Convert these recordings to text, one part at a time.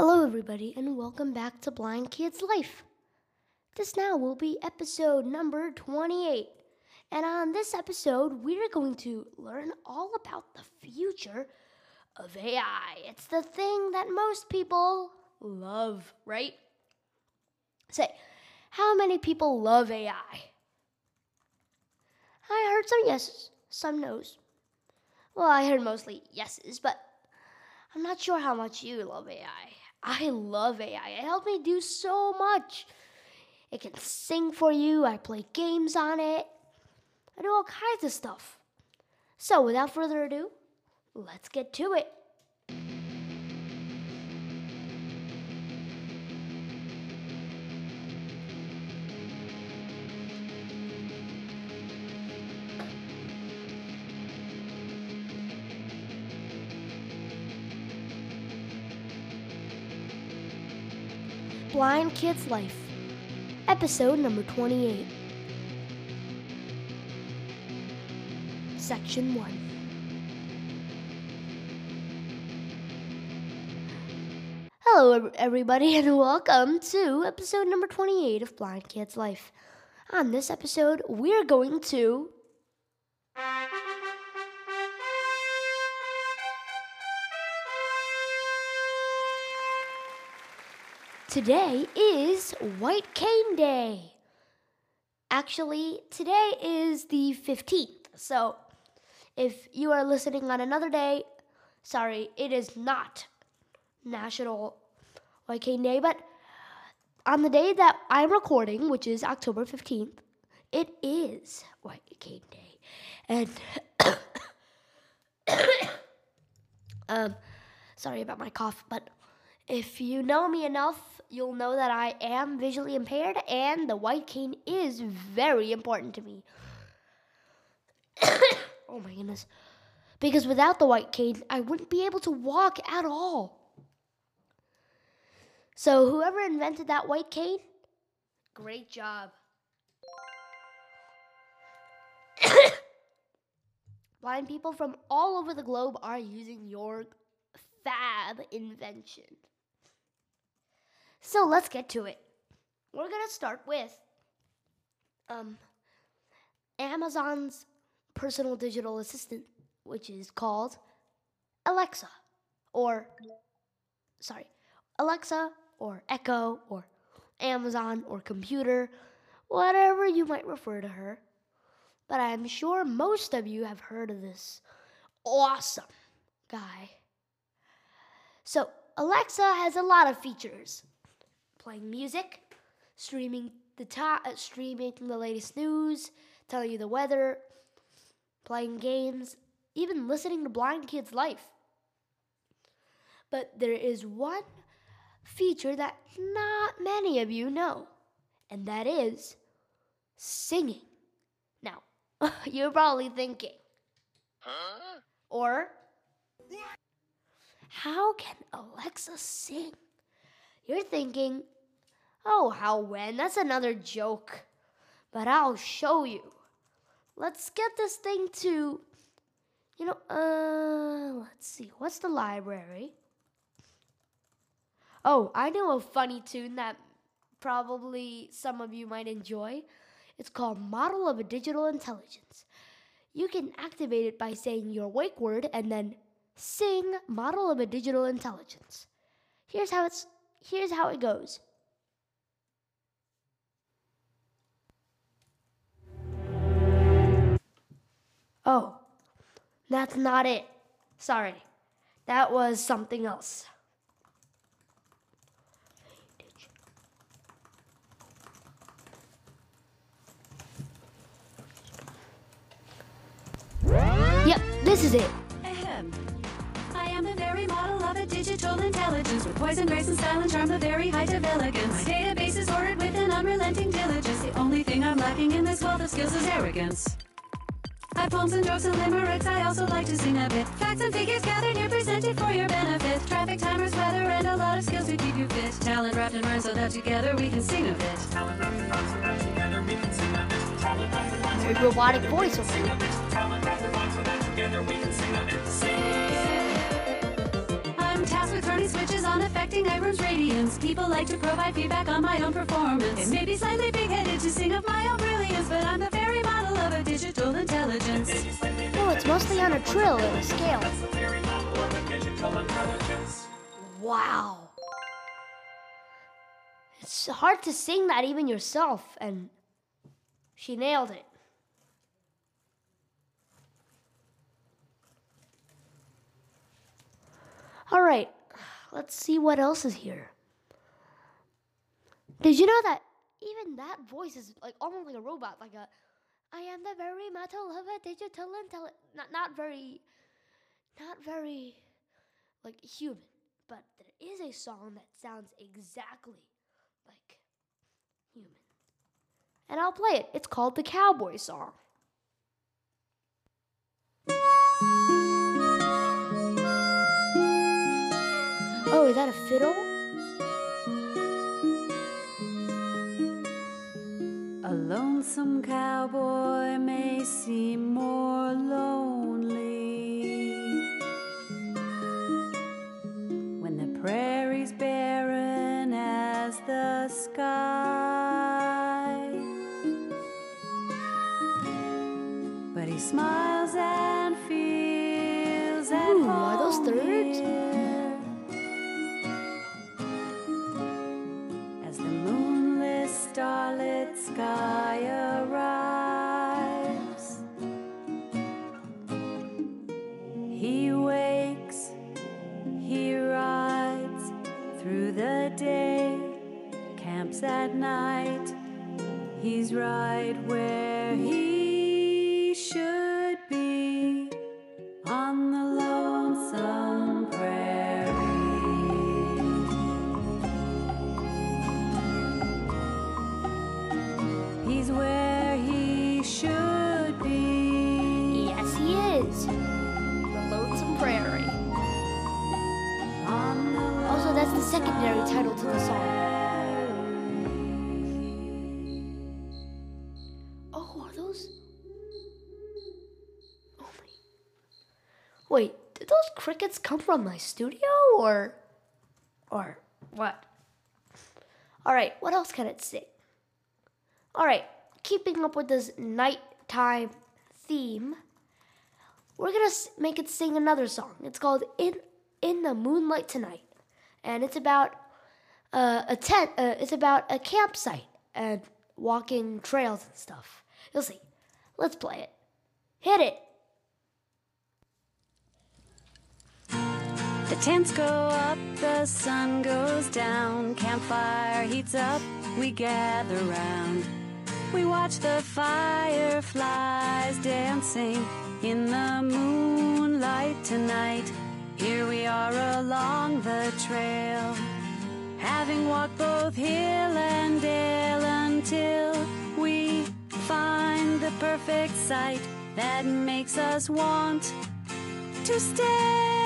Hello, everybody, and welcome back to Blind Kids Life. This now will be episode number 28. And on this episode, we're going to learn all about the future of AI. It's the thing that most people love, right? Say, how many people love AI? I heard some yeses, some no's. Well, I heard mostly yeses, but I'm not sure how much you love AI. I love AI. It helped me do so much. It can sing for you, I play games on it, I do all kinds of stuff. So, without further ado, let's get to it. Blind Kids Life, episode number 28, section 1. Hello, everybody, and welcome to episode number 28 of Blind Kids Life. On this episode, we're going to. Today is White Cane Day. Actually, today is the 15th. So, if you are listening on another day, sorry, it is not National White Cane Day, but on the day that I'm recording, which is October 15th, it is White Cane Day. And um sorry about my cough, but if you know me enough, you'll know that I am visually impaired and the white cane is very important to me. oh my goodness. Because without the white cane, I wouldn't be able to walk at all. So, whoever invented that white cane, great job. Blind people from all over the globe are using your fab invention. So let's get to it. We're going to start with um, Amazon's personal digital assistant, which is called Alexa, or sorry, Alexa, or Echo, or Amazon, or computer, whatever you might refer to her. But I'm sure most of you have heard of this awesome guy. So, Alexa has a lot of features playing music, streaming the top, uh, streaming the latest news, telling you the weather, playing games, even listening to Blind Kids Life. But there is one feature that not many of you know, and that is singing. Now, you're probably thinking, huh? Or, how can Alexa sing? You're thinking, Oh, how when? That's another joke. But I'll show you. Let's get this thing to, you know, uh, let's see. What's the library? Oh, I know a funny tune that probably some of you might enjoy. It's called Model of a Digital Intelligence. You can activate it by saying your wake word and then sing Model of a Digital Intelligence. Here's how it's here's how it goes. Oh, that's not it. Sorry. That was something else. Yep, this is it. Ahem. I am the very model of a digital intelligence with poison, grace, and style and charm, the very height of elegance. My database is ordered with an unrelenting diligence. The only thing I'm lacking in this wealth of skills is arrogance. I poems and jokes and limericks, I also like to sing a bit. Facts and figures gathered here presented for your benefit. Traffic timers, weather, and a lot of skills to keep you fit. Talent wrapped in rhyme so that together we can sing a bit. Very robotic voice over I'm tasked with turning switches on affecting room's radiance. People like to provide feedback on my own performance. It may be slightly big-headed to sing of my own brilliance, but I'm the of digital intelligence. Oh, it's mostly on a trill and a scale. Wow. It's hard to sing that even yourself, and she nailed it. All right, let's see what else is here. Did you know that even that voice is like almost like a robot, like a I am the very metal a digital intelligence. Not not very, not very, like human. But there is a song that sounds exactly like human, and I'll play it. It's called the Cowboy Song. Oh, is that a fiddle? Lonesome cowboy may seem more lonely when the prairie's barren as the sky. But he smiles through the day, camps at night. He's right where he come from my studio, or, or what? All right, what else can it sing? All right, keeping up with this nighttime theme, we're gonna make it sing another song. It's called "In In the Moonlight Tonight," and it's about uh, a tent. Uh, it's about a campsite and walking trails and stuff. You'll see. Let's play it. Hit it. The tents go up, the sun goes down, campfire heats up, we gather round. We watch the fireflies dancing in the moonlight tonight. Here we are along the trail, having walked both hill and dale until we find the perfect site that makes us want to stay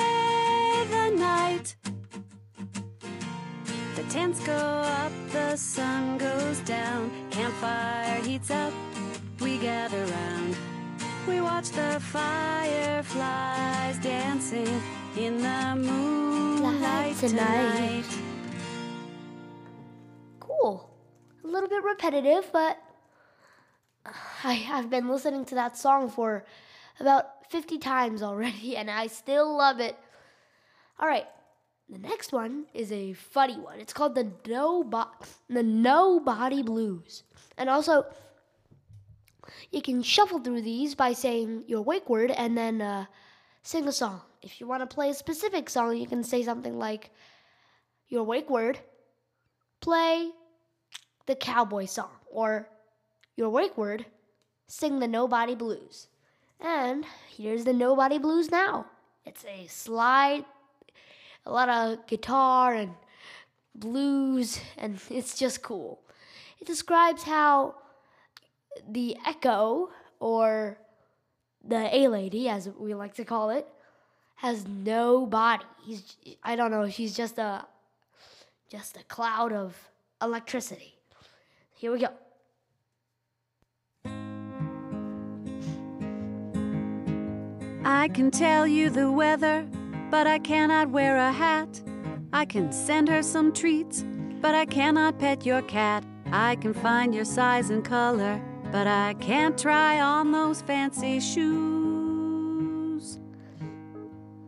night. The tents go up, the sun goes down, campfire heats up, we gather round. We watch the fireflies dancing in the moonlight tonight. tonight. Cool. A little bit repetitive, but uh, I have been listening to that song for about 50 times already, and I still love it. All right, the next one is a funny one. It's called the No Bo- the No Body Blues, and also you can shuffle through these by saying your wake word and then uh, sing a song. If you want to play a specific song, you can say something like your wake word, play the cowboy song, or your wake word, sing the Nobody Blues. And here's the Nobody Blues now. It's a slide, a lot of guitar and blues, and it's just cool. It describes how the echo, or the A lady, as we like to call it, has no body. He's, I don't know, she's just a, just a cloud of electricity. Here we go. I can tell you the weather, but I cannot wear a hat. I can send her some treats, but I cannot pet your cat. I can find your size and color, but I can't try on those fancy shoes.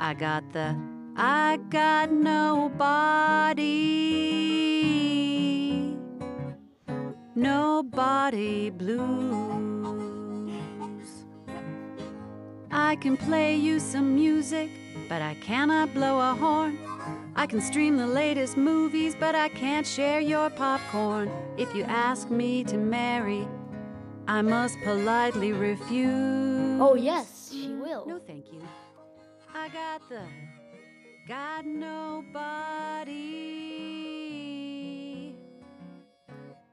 I got the I got nobody, nobody blues. I can play you some music, but I cannot blow a horn. I can stream the latest movies, but I can't share your popcorn. If you ask me to marry, I must politely refuse. Oh, yes, she will. No, thank you. I got the got nobody,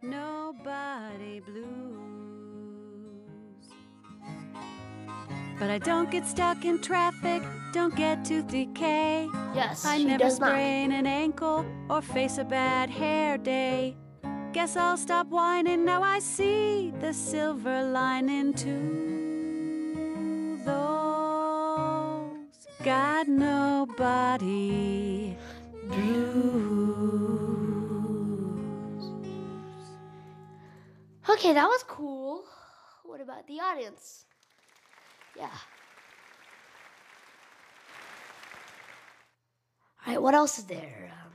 nobody blues. But I don't get stuck in traffic, don't get tooth decay. Yes, I she never does not. sprain an ankle or face a bad hair day. Guess I'll stop whining now I see the silver lining to those got nobody blues. Okay, that was cool. What about the audience? Yeah. All right, what else is there? Um,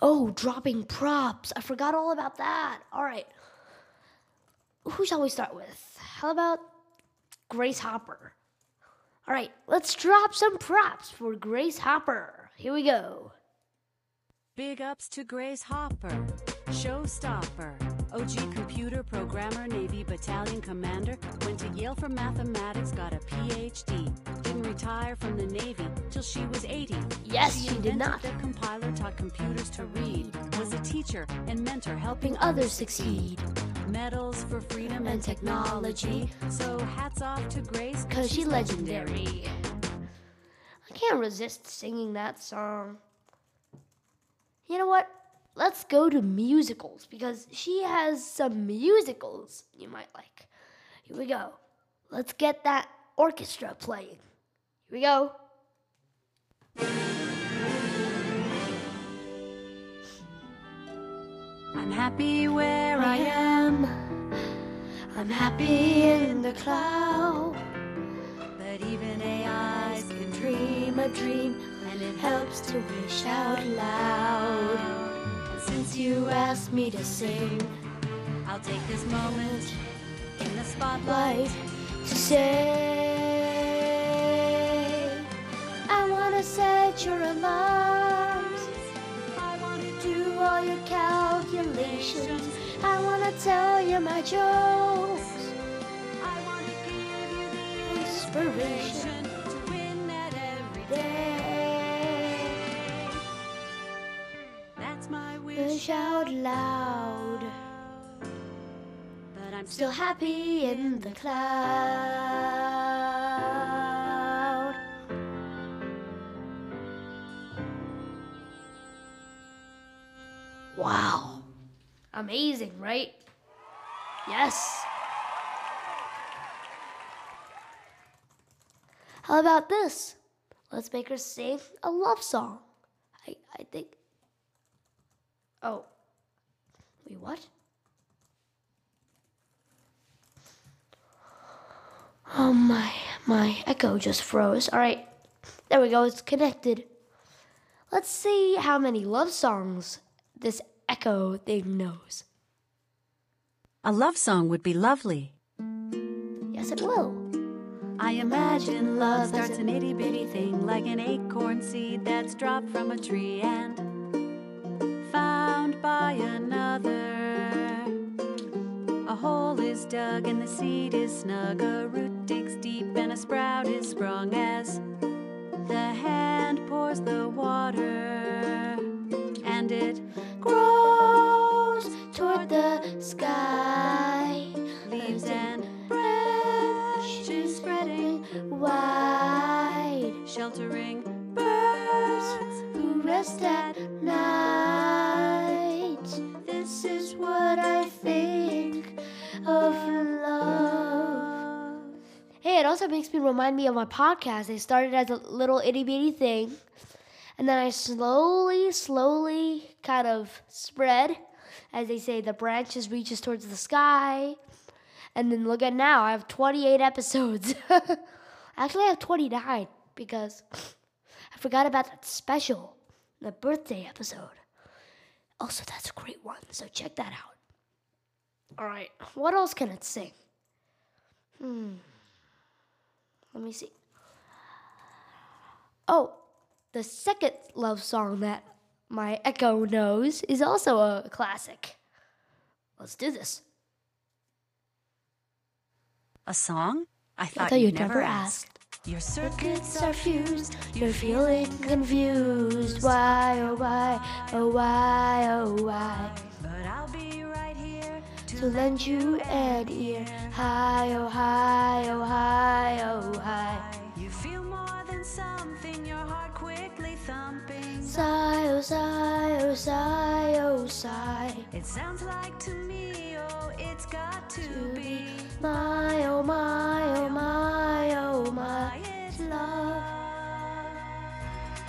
oh, dropping props. I forgot all about that. All right. Who shall we start with? How about Grace Hopper? All right, let's drop some props for Grace Hopper. Here we go. Big ups to Grace Hopper, showstopper, OG computer programmer, Navy battalion commander, went to Yale for mathematics, got a PhD, didn't retire from the Navy till she was 80. Yes, she she did not. The compiler taught computers to read, was a teacher and mentor, helping others succeed. medals for freedom and, technology. So hats off to Grace, Cause she's legendary. I can't resist singing that song. You know what? Let's go to musicals because she has some musicals you might like. Here we go. Let's get that orchestra playing. Here we go. I'm happy where I am. I'm happy in the cloud. but even AIs can Dream a dream, and it helps to wish out loud. Since you asked me to sing, I'll take this moment in the spotlight. to say, I wanna set your alarms. I want to Do all your calculations. I wanna tell you my jokes. I want to give you the Inspiration out loud. But I'm Still happy in the cloud. Wow. Amazing, right? Yes. How about this? Let's make her sing a love song. I, I think. Oh. Wait, what? Oh my, my echo just froze. All right, there we go. It's connected. Let's see how many love songs this echo thing knows. A love song would be lovely. Yes, it will. I imagine love starts an itty bitty thing like an acorn seed that's dropped from a tree and found by another. A hole is dug and the seed is snug. A root digs deep and a sprout is sprung as makes me remind me of my podcast. They started as a little itty bitty thing, And then I slowly, slowly kind of spread. As they say, the branches reaches towards the sky. And then look at now, I have 28 episodes. Actually, I have 29 because I forgot about that special, the birthday episode. Also, that's a great one, so check that out. All right, what else can it sing? Hmm. Let me see. Oh, the second love song that my Echo knows is also a classic. Let's do this. A song? I thought, thought you'd, you'd never asked. Your Circuits are fused, you're feeling confused. Why, oh, why, oh, why, oh, why? To lend you an ear. Hi, oh, hi, oh, hi, oh, hi. You feel more than something, your heart quickly thumping. Sigh, oh, sigh, oh, sigh, oh, sigh. It sounds like to me, oh, it's got to be. My, oh, my, oh, my, oh, my. It's Love.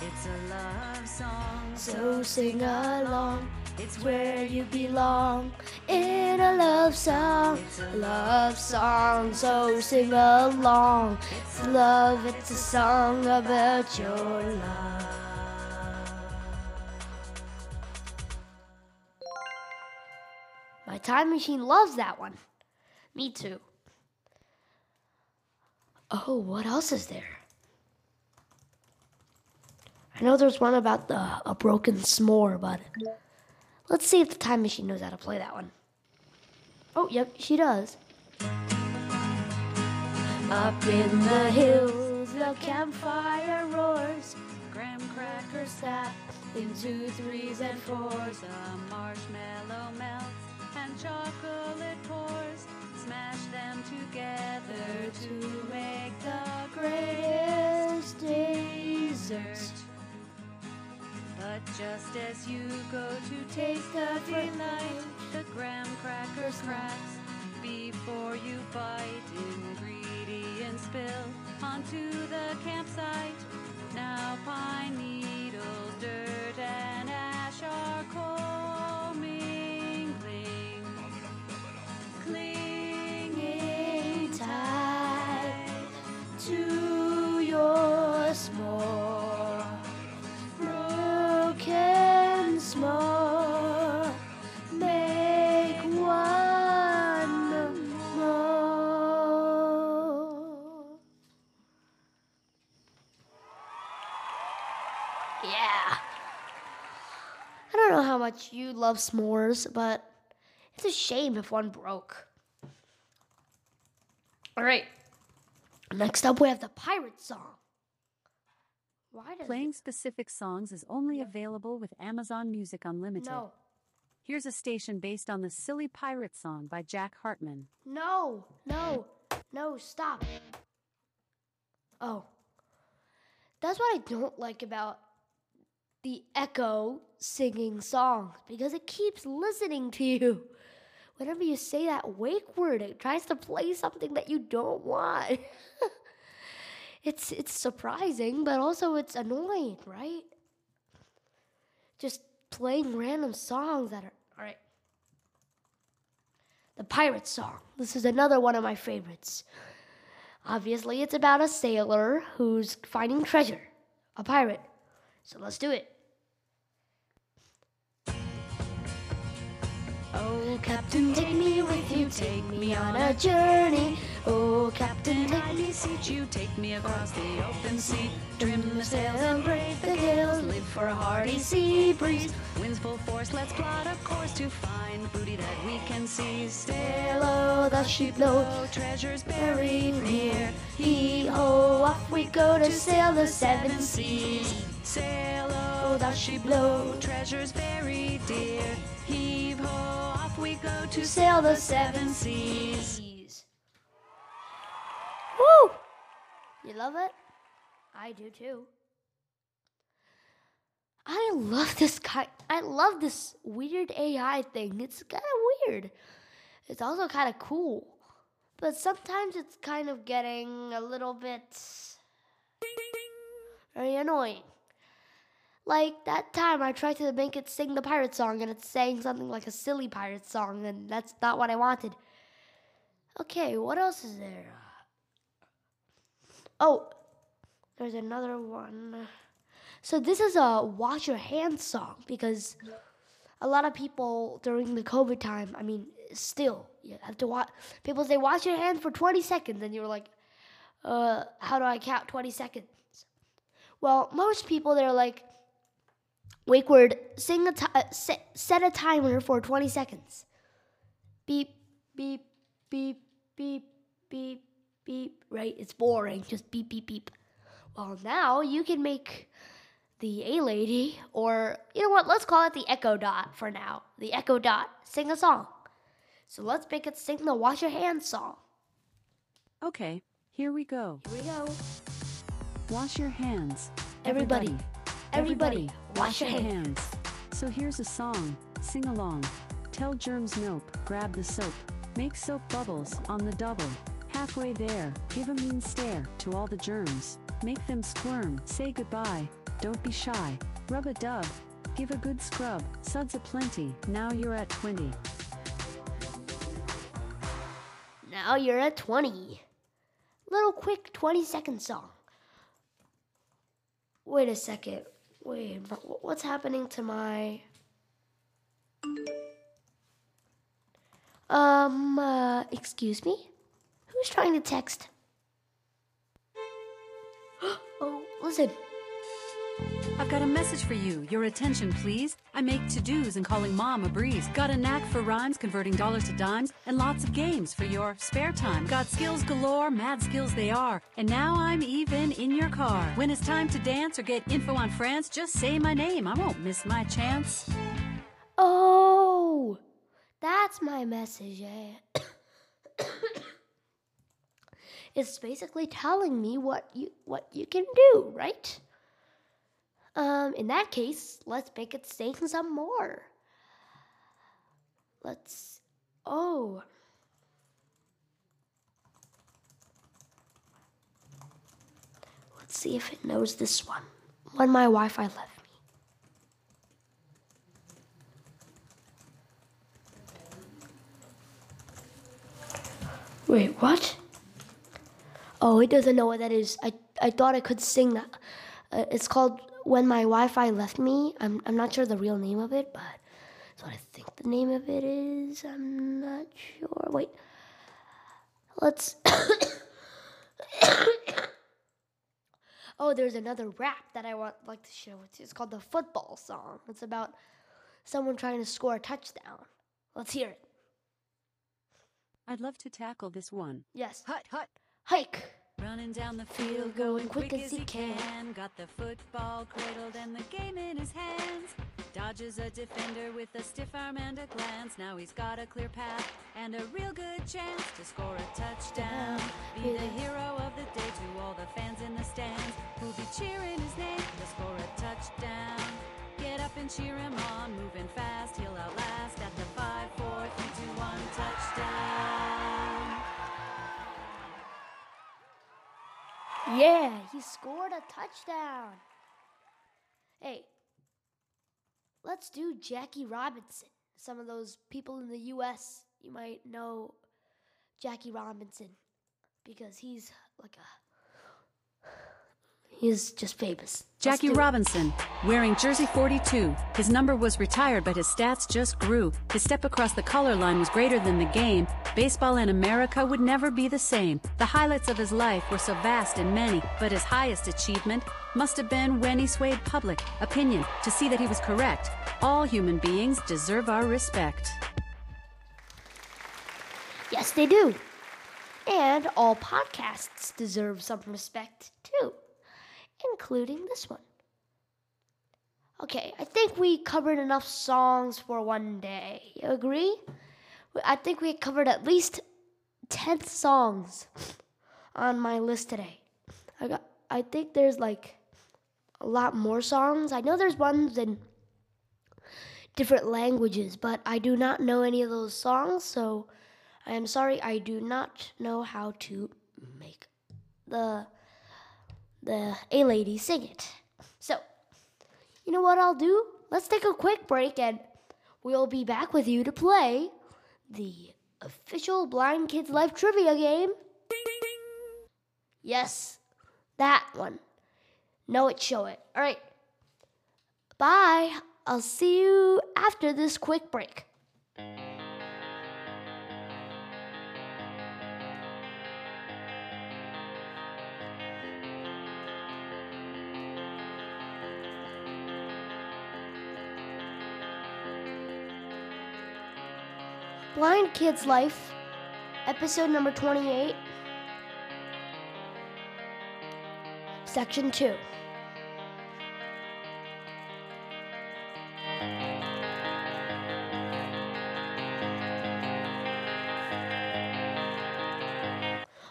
It's a love song, So sing along. It's where you belong in a love song. A love song, so sing along. It's love, it's a song about your love. My time machine loves that one. Me too. Oh, what else is there? I know there's one about the a broken s'more, but let's see if the time machine knows how to play that one. Oh, yep, she does. Up in the hills, the campfire roars. graham crackers snap into threes and fours. The marshmallow melts and chocolate pours. Smash them together to make the Greatest dessert. But just as you go to taste the the delight, the graham cracker cracks before you bite. Ingredients spill onto the campsite. Now pine needles, dirt, and ash are love s'mores, but it's a shame if one broke. All right. Next up, we have the pirate song. Why does Playing specific songs is only available with Amazon Music Unlimited. no, Here's a station based on the Silly Pirate song by Jack Hartman. no, no, no, stop. Oh, that's what I don't like about the Echo singing songs because it keeps listening to you. Whenever you say that wake word, it tries to play something that you don't want. it's it's surprising, but also it's annoying, right? Just playing random songs that are all right. The pirate song. This is another one of my favorites. Obviously, it's about a sailor who's finding treasure, a pirate. So let's do it. Oh, Captain, take me with you, take me on a journey. Oh, Captain, take I me. beseech you, take me across the open sea. Trim the sails and brave the gales, live for a hearty sea breeze. Winds full force, let's plot a course to find booty that we can seize. Sail oh, the ship low, treasures buried near. Hee ho, off we go to sail the seven seas. Sail Oh, the she blow. low, treasures buried dear. Heave ho, off we go to sail the seven seas. Woo! You love it? I do too. I love this kind. I love this weird AI thing. It's kind of weird. It's also kind of cool, but sometimes it's kind of getting a little bit very annoying. Like that time I tried to make it sing the pirate song and it's saying something like a silly pirate song and that's not what I wanted. Okay, what else is there? Oh, there's another one. So this is a wash your hands song because a lot of people during the COVID time, I mean, still you have to watch. People say wash your hands for 20 seconds, and you're like, uh, how do I count 20 seconds? Well, most people they're like, wake word, sing a ti- uh, set, set a timer for 20 seconds. Beep, beep, beep, beep, beep, beep. Right? It's boring. Just beep, beep, beep. Well, now you can make the A lady, or you know what? Let's call it the Echo Dot for now. The Echo Dot sing a song. So let's make it sing the Wash Your Hands song. Okay, here we go. Here we go. Wash your hands. Everybody, everybody, wash your hands. So here's a song. Sing along. Tell germs nope. Grab the soap. Make soap bubbles on the double. Halfway there, give a mean stare to all the germs. Make them squirm. Say goodbye. Don't be shy. Rub a dub. Give a good scrub. Suds a plenty, Now you're at 20. Now you're at 20. Little quick 20 second song. Wait a second. Wait, wh- what's happening to my. Um, uh, excuse me? Who's trying to text? oh, listen. I've got a message for you. Your attention, please. I make to-dos and calling mom a breeze. Got a knack for rhymes, converting dollars to dimes, and lots of games for your spare time. Got skills galore, mad skills they are. And now I'm even in your car. When it's time to dance or get info on France, just say my name. I won't miss my chance. Oh, that's my message. eh? it's basically telling me what you what you can do, right? Um, in that case, let's make it sing some more. Let's. Oh. Let's see if it knows this one. When my Wi-Fi left me. Wait, what? Oh, it doesn't know what that is. I, I thought I could sing that. Uh, it's called When My Wi Fi Left Me. I'm, I'm not sure the real name of it, but that's what I think the name of it is. I'm not sure. Wait. Let's. oh, there's another rap that I want like to share with you. It's called the Football Song. It's about someone trying to score a touchdown. Let's hear it. I'd love to tackle this one. Yes. Hut, hut. Hike. Running down the Field going quick as he can. Got the football cradled and the game in his hands. Dodges a defender with a stiff arm and a glance. Now he's got a clear path and a real good chance to score a touchdown. Be the hero of the day to all the fans in the stands who'll be cheering his name to score a touchdown. Get up and cheer him on, moving fast, he'll outlast at the 5, 4, 3, 2, 1 touchdown. Yeah, he scored a touchdown. Hey, let's do Jackie Robinson. Some of those people in the US, you might know Jackie Robinson because he's like a. He's just famous. Jackie. Robinson, wearing jersey 42. His number was retired, but his stats just grew. His step across the color line was greater than the game. Baseball in America would never be the same. The highlights of his life were so vast and many, but his highest achievement must have been when he swayed public opinion to see that he was correct. All human beings deserve our respect. Yes, they do. And all podcasts deserve some respect too, including this one. Okay, I think we covered enough songs for one day. You agree? I think we covered at least 10 songs on my list today. I got I think there's like a lot more songs. I know there's ones in different languages, but I do not know any of those songs, so I am sorry I do not know how to make the the A lady sing it. So, you know what I'll do? Let's take a quick break and we'll be back with you to play the official Blind Kids Life trivia game. Yes, that one. Know it, show it. All right. Bye. I'll see you after this quick break. Blind Kids Life, episode number 28, section 2.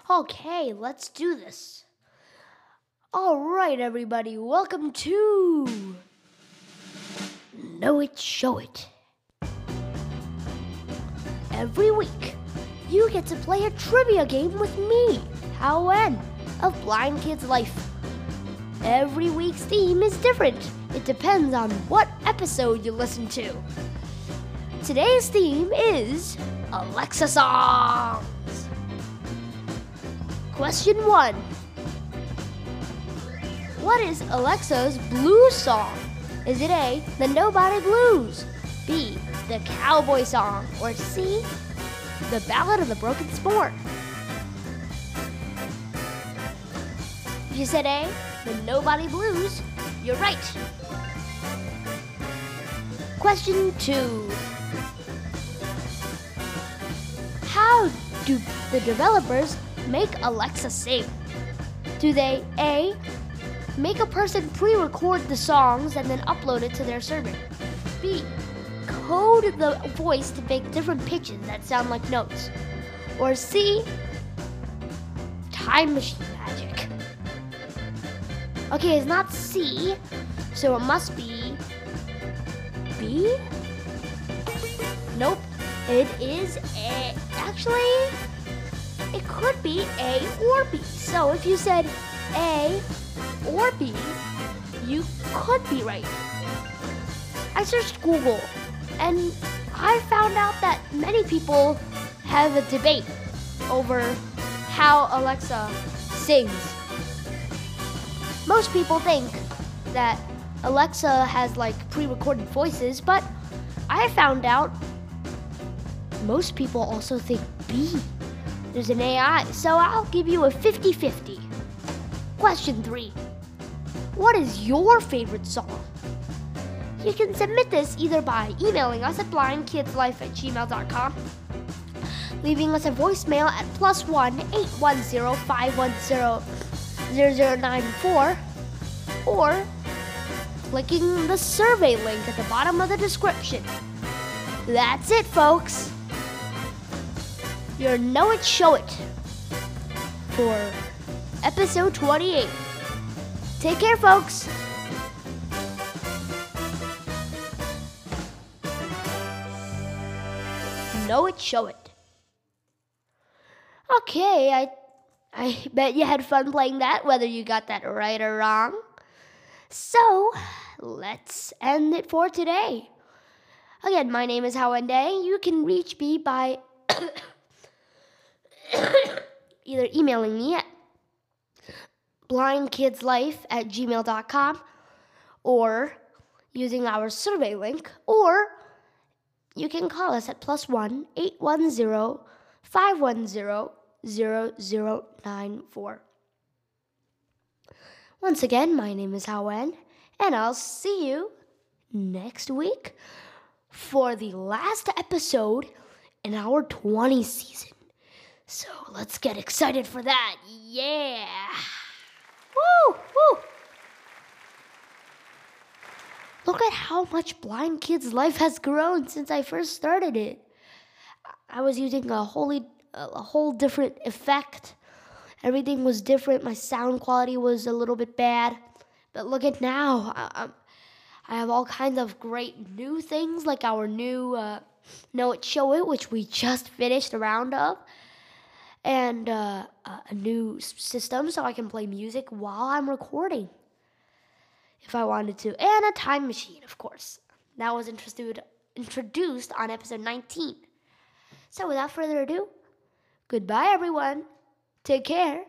Okay, let's do this. All right, everybody, welcome to Know It, Show It. Every week, you get to play a trivia game with me, Hao Wen, of Blind Kids Life. Every week's theme is different. It depends on what episode you listen to. Today's theme is Alexa songs. Question 1. What is Alexa's blues song? Is it A, the Nobody Blues? B, the cowboy song? Or C, the Ballad of the Broken Sport? If you said A, the Nobody Blues, you're right. Question 2. How do the developers make Alexa sing? Do they A. Make a person pre record the songs and then upload it to their server? B. Code the voice to make different pitches that sound like notes? Or C. Time machine magic? Okay, it's not C, so it must be B? Nope, it is A. Actually, it could be A or B. So if you said A or B, you could be right. I searched Google and I found out that many people have a debate over how Alexa sings. Most people think that Alexa has like pre recorded voices, but I found out most people also think B. There's an AI, so I'll give you a 50 50. Question 3 What is your favorite song? You can submit this either by emailing us at blindkidslife at gmail.com, leaving us a voicemail at plus one 810 510 0094, or clicking the survey link at the bottom of the description. That's it, folks. Your Know It Show It for episode 28. Take care, folks. Know It Show It. Okay, I I bet you had fun playing that, whether you got that right or wrong. So, let's end it for today. Again, my name is Howard Day. You can reach me by either emailing me at blindkidslife at gmail.com or using our survey link, or you can call us at plus one 810 510 0094. Once again, my name is Howen, and I'll see you next week for the last episode in our 20 season. So let's get excited for that. Yeah. Woo! Woo! Look at how much Blind Kids Life has grown since I first started it. I was using a wholly a whole different effect. Everything was different. My sound quality was a little bit bad. But look at now. I, I have all kinds of great new things, like our new uh, Know It Show It, which we just finished a round of, and uh, a new system so I can play music while I'm recording. If I wanted to, and a time machine, of course. That was introduced on episode 19. So without further ado, goodbye everyone. Take care.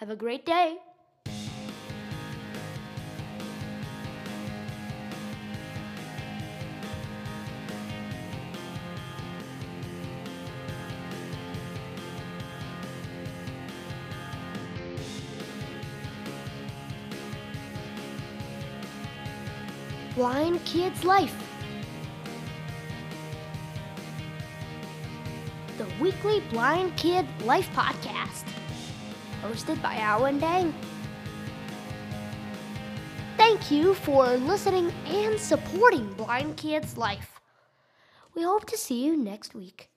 Have a great day. Blind Kid's Life. The weekly Blind Kid Life podcast, hosted by Alan Dang. Thank you for listening and supporting Blind Kid's Life. We hope to see you next week.